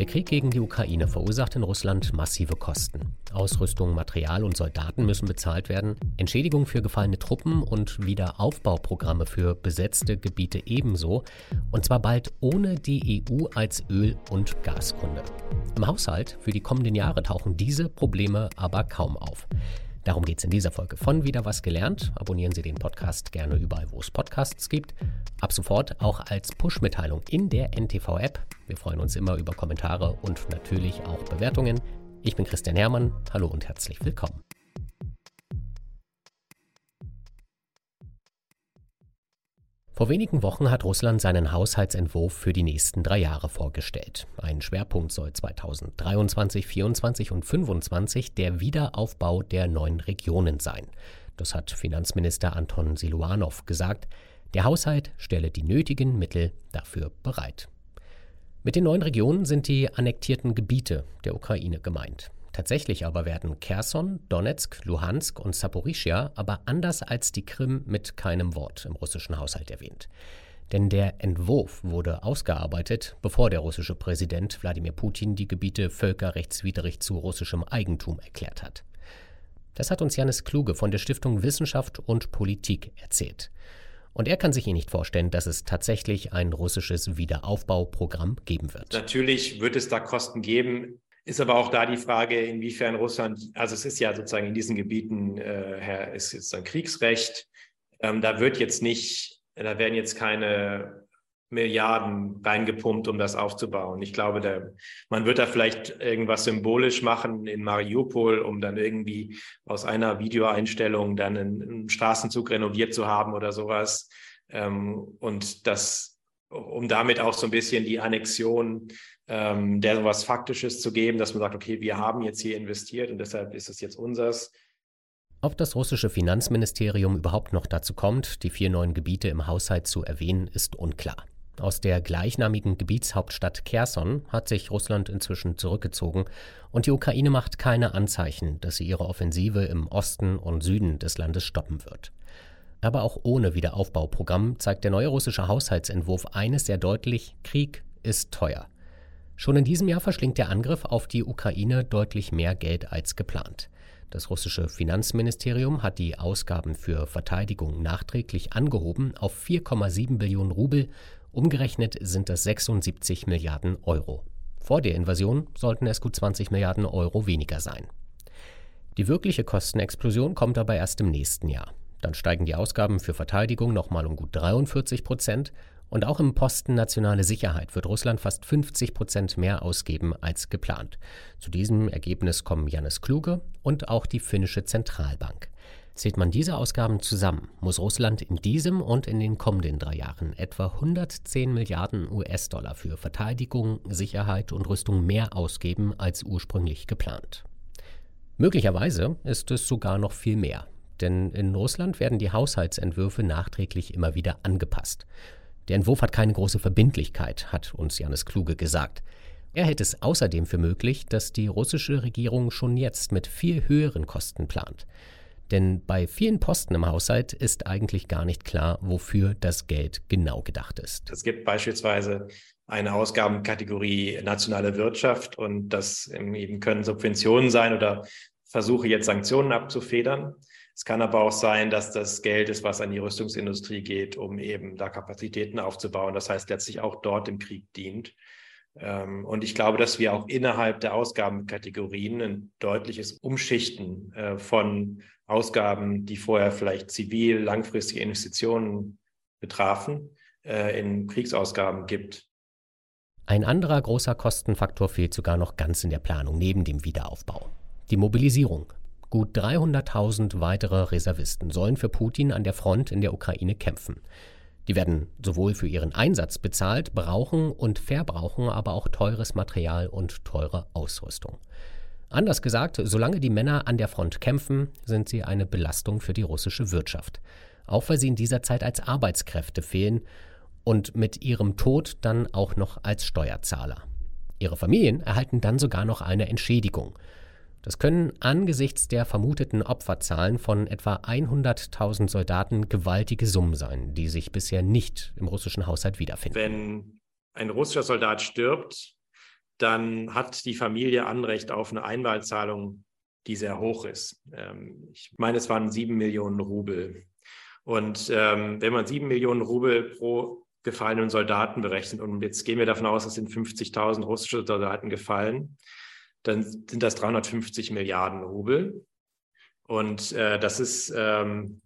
Der Krieg gegen die Ukraine verursacht in Russland massive Kosten. Ausrüstung, Material und Soldaten müssen bezahlt werden, Entschädigung für gefallene Truppen und Wiederaufbauprogramme für besetzte Gebiete ebenso, und zwar bald ohne die EU als Öl- und Gaskunde. Im Haushalt für die kommenden Jahre tauchen diese Probleme aber kaum auf. Darum geht es in dieser Folge von Wieder was gelernt. Abonnieren Sie den Podcast gerne überall, wo es Podcasts gibt. Ab sofort auch als Push-Mitteilung in der NTV-App. Wir freuen uns immer über Kommentare und natürlich auch Bewertungen. Ich bin Christian Hermann. Hallo und herzlich willkommen. Vor wenigen Wochen hat Russland seinen Haushaltsentwurf für die nächsten drei Jahre vorgestellt. Ein Schwerpunkt soll 2023, 2024 und 2025 der Wiederaufbau der neuen Regionen sein. Das hat Finanzminister Anton Siluanov gesagt. Der Haushalt stelle die nötigen Mittel dafür bereit. Mit den neuen Regionen sind die annektierten Gebiete der Ukraine gemeint. Tatsächlich aber werden Kherson, Donetsk, Luhansk und Saporischia aber anders als die Krim mit keinem Wort im russischen Haushalt erwähnt. Denn der Entwurf wurde ausgearbeitet, bevor der russische Präsident Wladimir Putin die Gebiete völkerrechtswidrig zu russischem Eigentum erklärt hat. Das hat uns Janis Kluge von der Stiftung Wissenschaft und Politik erzählt. Und er kann sich eh nicht vorstellen, dass es tatsächlich ein russisches Wiederaufbauprogramm geben wird. Natürlich wird es da Kosten geben. Ist aber auch da die Frage, inwiefern Russland, also es ist ja sozusagen in diesen Gebieten, äh, ist jetzt ein Kriegsrecht. Ähm, da wird jetzt nicht, da werden jetzt keine Milliarden reingepumpt, um das aufzubauen. Ich glaube, der, man wird da vielleicht irgendwas symbolisch machen in Mariupol, um dann irgendwie aus einer Videoeinstellung dann einen, einen Straßenzug renoviert zu haben oder sowas. Ähm, und das, um damit auch so ein bisschen die Annexion ähm, der sowas Faktisches zu geben, dass man sagt, okay, wir haben jetzt hier investiert und deshalb ist es jetzt unseres. Ob das russische Finanzministerium überhaupt noch dazu kommt, die vier neuen Gebiete im Haushalt zu erwähnen, ist unklar. Aus der gleichnamigen Gebietshauptstadt Kherson hat sich Russland inzwischen zurückgezogen und die Ukraine macht keine Anzeichen, dass sie ihre Offensive im Osten und Süden des Landes stoppen wird. Aber auch ohne Wiederaufbauprogramm zeigt der neue russische Haushaltsentwurf eines sehr deutlich, Krieg ist teuer. Schon in diesem Jahr verschlingt der Angriff auf die Ukraine deutlich mehr Geld als geplant. Das russische Finanzministerium hat die Ausgaben für Verteidigung nachträglich angehoben auf 4,7 Billionen Rubel, umgerechnet sind das 76 Milliarden Euro. Vor der Invasion sollten es gut 20 Milliarden Euro weniger sein. Die wirkliche Kostenexplosion kommt aber erst im nächsten Jahr. Dann steigen die Ausgaben für Verteidigung nochmal um gut 43 Prozent und auch im Posten nationale Sicherheit wird Russland fast 50 Prozent mehr ausgeben als geplant. Zu diesem Ergebnis kommen Janis Kluge und auch die finnische Zentralbank. Zählt man diese Ausgaben zusammen, muss Russland in diesem und in den kommenden drei Jahren etwa 110 Milliarden US-Dollar für Verteidigung, Sicherheit und Rüstung mehr ausgeben als ursprünglich geplant. Möglicherweise ist es sogar noch viel mehr, denn in Russland werden die Haushaltsentwürfe nachträglich immer wieder angepasst. Der Entwurf hat keine große Verbindlichkeit, hat uns Janis Kluge gesagt. Er hält es außerdem für möglich, dass die russische Regierung schon jetzt mit viel höheren Kosten plant. Denn bei vielen Posten im Haushalt ist eigentlich gar nicht klar, wofür das Geld genau gedacht ist. Es gibt beispielsweise eine Ausgabenkategorie nationale Wirtschaft und das eben können Subventionen sein oder Versuche jetzt Sanktionen abzufedern. Es kann aber auch sein, dass das Geld ist, was an die Rüstungsindustrie geht, um eben da Kapazitäten aufzubauen. Das heißt, letztlich auch dort im Krieg dient. Ähm, und ich glaube, dass wir auch innerhalb der Ausgabenkategorien ein deutliches Umschichten äh, von Ausgaben, die vorher vielleicht zivil langfristige Investitionen betrafen, äh, in Kriegsausgaben gibt. Ein anderer großer Kostenfaktor fehlt sogar noch ganz in der Planung neben dem Wiederaufbau. Die Mobilisierung. Gut 300.000 weitere Reservisten sollen für Putin an der Front in der Ukraine kämpfen. Die werden sowohl für ihren Einsatz bezahlt, brauchen und verbrauchen aber auch teures Material und teure Ausrüstung. Anders gesagt, solange die Männer an der Front kämpfen, sind sie eine Belastung für die russische Wirtschaft. Auch weil sie in dieser Zeit als Arbeitskräfte fehlen und mit ihrem Tod dann auch noch als Steuerzahler. Ihre Familien erhalten dann sogar noch eine Entschädigung. Das können angesichts der vermuteten Opferzahlen von etwa 100.000 Soldaten gewaltige Summen sein, die sich bisher nicht im russischen Haushalt wiederfinden. Wenn ein russischer Soldat stirbt, dann hat die Familie Anrecht auf eine Einmalzahlung, die sehr hoch ist. Ähm, ich meine, es waren sieben Millionen Rubel. Und ähm, wenn man sieben Millionen Rubel pro gefallenen Soldaten berechnet, und jetzt gehen wir davon aus, es sind 50.000 russische Soldaten gefallen, dann sind das 350 Milliarden Rubel. Und äh, das ist ähm,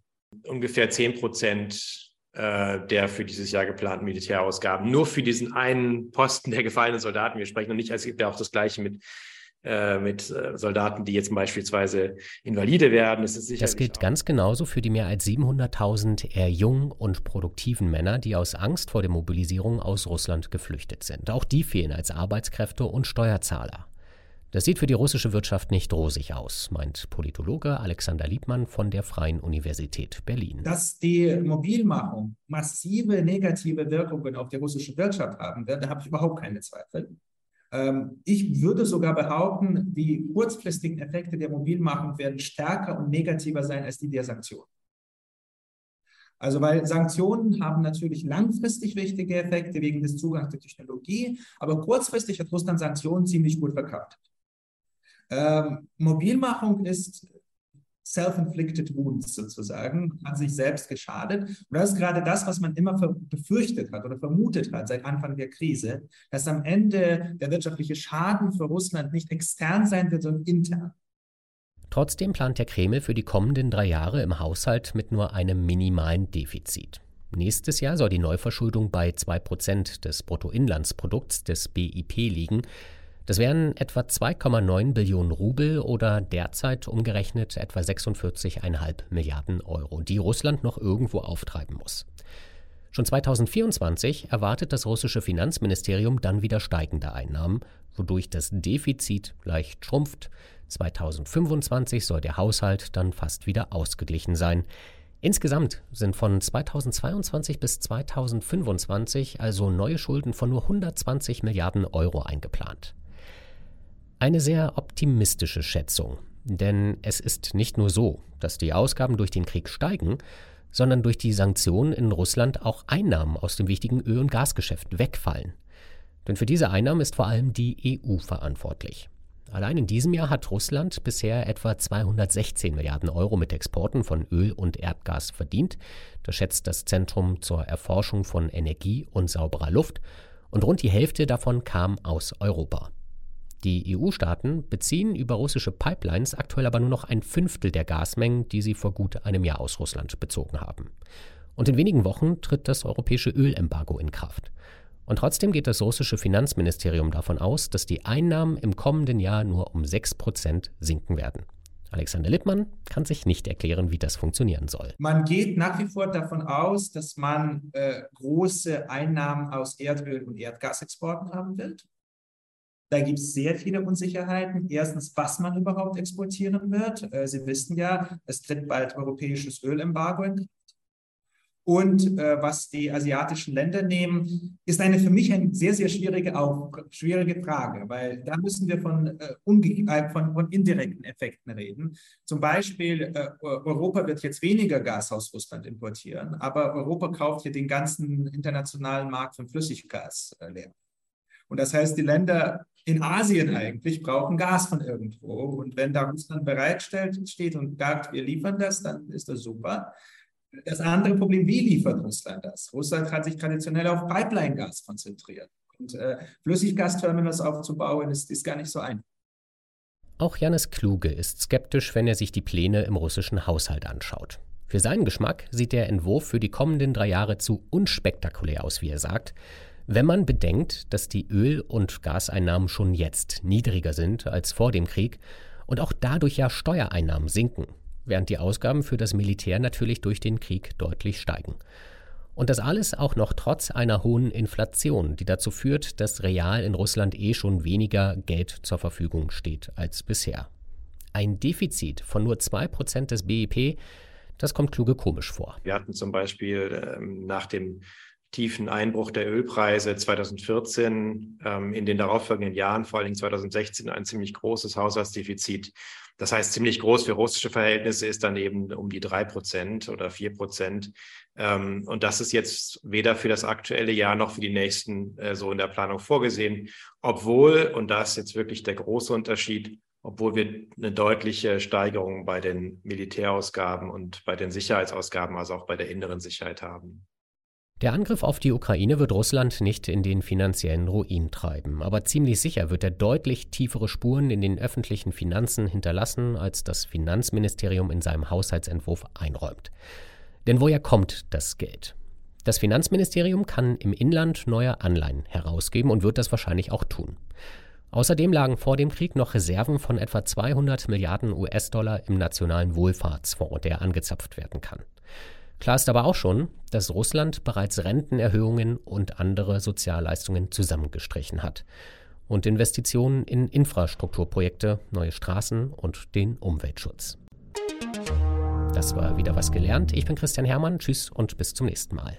ungefähr 10 Prozent äh, der für dieses Jahr geplanten Militärausgaben. Nur für diesen einen Posten der gefallenen Soldaten. Wir sprechen noch nicht, es gibt ja auch das Gleiche mit äh, mit äh, Soldaten, die jetzt beispielsweise Invalide werden. Das, ist das gilt ganz genauso für die mehr als 700.000 eher jungen und produktiven Männer, die aus Angst vor der Mobilisierung aus Russland geflüchtet sind. Auch die fehlen als Arbeitskräfte und Steuerzahler. Das sieht für die russische Wirtschaft nicht rosig aus, meint Politologe Alexander Liebmann von der Freien Universität Berlin. Dass die Mobilmachung massive negative Wirkungen auf die russische Wirtschaft haben wird, da habe ich überhaupt keine Zweifel. Ähm, ich würde sogar behaupten, die kurzfristigen Effekte der Mobilmachung werden stärker und negativer sein als die der Sanktionen. Also weil Sanktionen haben natürlich langfristig wichtige Effekte wegen des Zugangs zur Technologie, aber kurzfristig hat Russland Sanktionen ziemlich gut verkauft. Ähm, Mobilmachung ist self-inflicted wounds sozusagen, hat sich selbst geschadet. Und das ist gerade das, was man immer befürchtet hat oder vermutet hat seit Anfang der Krise, dass am Ende der wirtschaftliche Schaden für Russland nicht extern sein wird, sondern intern. Trotzdem plant der Kreml für die kommenden drei Jahre im Haushalt mit nur einem minimalen Defizit. Nächstes Jahr soll die Neuverschuldung bei 2% des Bruttoinlandsprodukts des BIP liegen, das wären etwa 2,9 Billionen Rubel oder derzeit umgerechnet etwa 46,5 Milliarden Euro, die Russland noch irgendwo auftreiben muss. Schon 2024 erwartet das russische Finanzministerium dann wieder steigende Einnahmen, wodurch das Defizit leicht schrumpft. 2025 soll der Haushalt dann fast wieder ausgeglichen sein. Insgesamt sind von 2022 bis 2025 also neue Schulden von nur 120 Milliarden Euro eingeplant. Eine sehr optimistische Schätzung, denn es ist nicht nur so, dass die Ausgaben durch den Krieg steigen, sondern durch die Sanktionen in Russland auch Einnahmen aus dem wichtigen Öl- und Gasgeschäft wegfallen. Denn für diese Einnahmen ist vor allem die EU verantwortlich. Allein in diesem Jahr hat Russland bisher etwa 216 Milliarden Euro mit Exporten von Öl und Erdgas verdient. Das schätzt das Zentrum zur Erforschung von Energie und sauberer Luft. Und rund die Hälfte davon kam aus Europa. Die EU-Staaten beziehen über russische Pipelines aktuell aber nur noch ein Fünftel der Gasmengen, die sie vor gut einem Jahr aus Russland bezogen haben. Und in wenigen Wochen tritt das europäische Ölembargo in Kraft. Und trotzdem geht das russische Finanzministerium davon aus, dass die Einnahmen im kommenden Jahr nur um 6% sinken werden. Alexander Lippmann kann sich nicht erklären, wie das funktionieren soll. Man geht nach wie vor davon aus, dass man äh, große Einnahmen aus Erdöl- und Erdgasexporten haben wird. Da gibt es sehr viele Unsicherheiten. Erstens, was man überhaupt exportieren wird. Äh, Sie wissen ja, es tritt bald europäisches Ölembargo in Kraft. Und äh, was die asiatischen Länder nehmen, ist eine für mich eine sehr, sehr schwierige, auch, schwierige Frage, weil da müssen wir von, äh, äh, von, von, indirekten Effekten reden. Zum Beispiel, äh, Europa wird jetzt weniger Gas aus Russland importieren, aber Europa kauft hier den ganzen internationalen Markt von Flüssiggas äh, leer. Und das heißt, die Länder in Asien eigentlich brauchen Gas von irgendwo. Und wenn da Russland bereitstellt steht und sagt, wir liefern das, dann ist das super. Das andere Problem, wie liefert Russland das? Russland hat sich traditionell auf Pipeline-Gas konzentriert. Und äh, Flüssiggasterminals aufzubauen, ist, ist gar nicht so einfach. Auch Janis Kluge ist skeptisch, wenn er sich die Pläne im russischen Haushalt anschaut. Für seinen Geschmack sieht der Entwurf für die kommenden drei Jahre zu unspektakulär aus, wie er sagt. Wenn man bedenkt, dass die Öl- und Gaseinnahmen schon jetzt niedriger sind als vor dem Krieg und auch dadurch ja Steuereinnahmen sinken, während die Ausgaben für das Militär natürlich durch den Krieg deutlich steigen. Und das alles auch noch trotz einer hohen Inflation, die dazu führt, dass real in Russland eh schon weniger Geld zur Verfügung steht als bisher. Ein Defizit von nur 2% des BIP, das kommt kluge komisch vor. Wir hatten zum Beispiel ähm, nach dem tiefen Einbruch der Ölpreise 2014 ähm, in den darauffolgenden Jahren, vor allem 2016, ein ziemlich großes Haushaltsdefizit. Das heißt, ziemlich groß für russische Verhältnisse ist dann eben um die drei Prozent oder vier Prozent. Ähm, und das ist jetzt weder für das aktuelle Jahr noch für die nächsten äh, so in der Planung vorgesehen, obwohl, und da ist jetzt wirklich der große Unterschied, obwohl wir eine deutliche Steigerung bei den Militärausgaben und bei den Sicherheitsausgaben, also auch bei der inneren Sicherheit haben. Der Angriff auf die Ukraine wird Russland nicht in den finanziellen Ruin treiben, aber ziemlich sicher wird er deutlich tiefere Spuren in den öffentlichen Finanzen hinterlassen, als das Finanzministerium in seinem Haushaltsentwurf einräumt. Denn woher kommt das Geld? Das Finanzministerium kann im Inland neue Anleihen herausgeben und wird das wahrscheinlich auch tun. Außerdem lagen vor dem Krieg noch Reserven von etwa 200 Milliarden US-Dollar im nationalen Wohlfahrtsfonds, der angezapft werden kann. Klar ist aber auch schon, dass Russland bereits Rentenerhöhungen und andere Sozialleistungen zusammengestrichen hat und Investitionen in Infrastrukturprojekte, neue Straßen und den Umweltschutz. Das war wieder was gelernt. Ich bin Christian Hermann. Tschüss und bis zum nächsten Mal.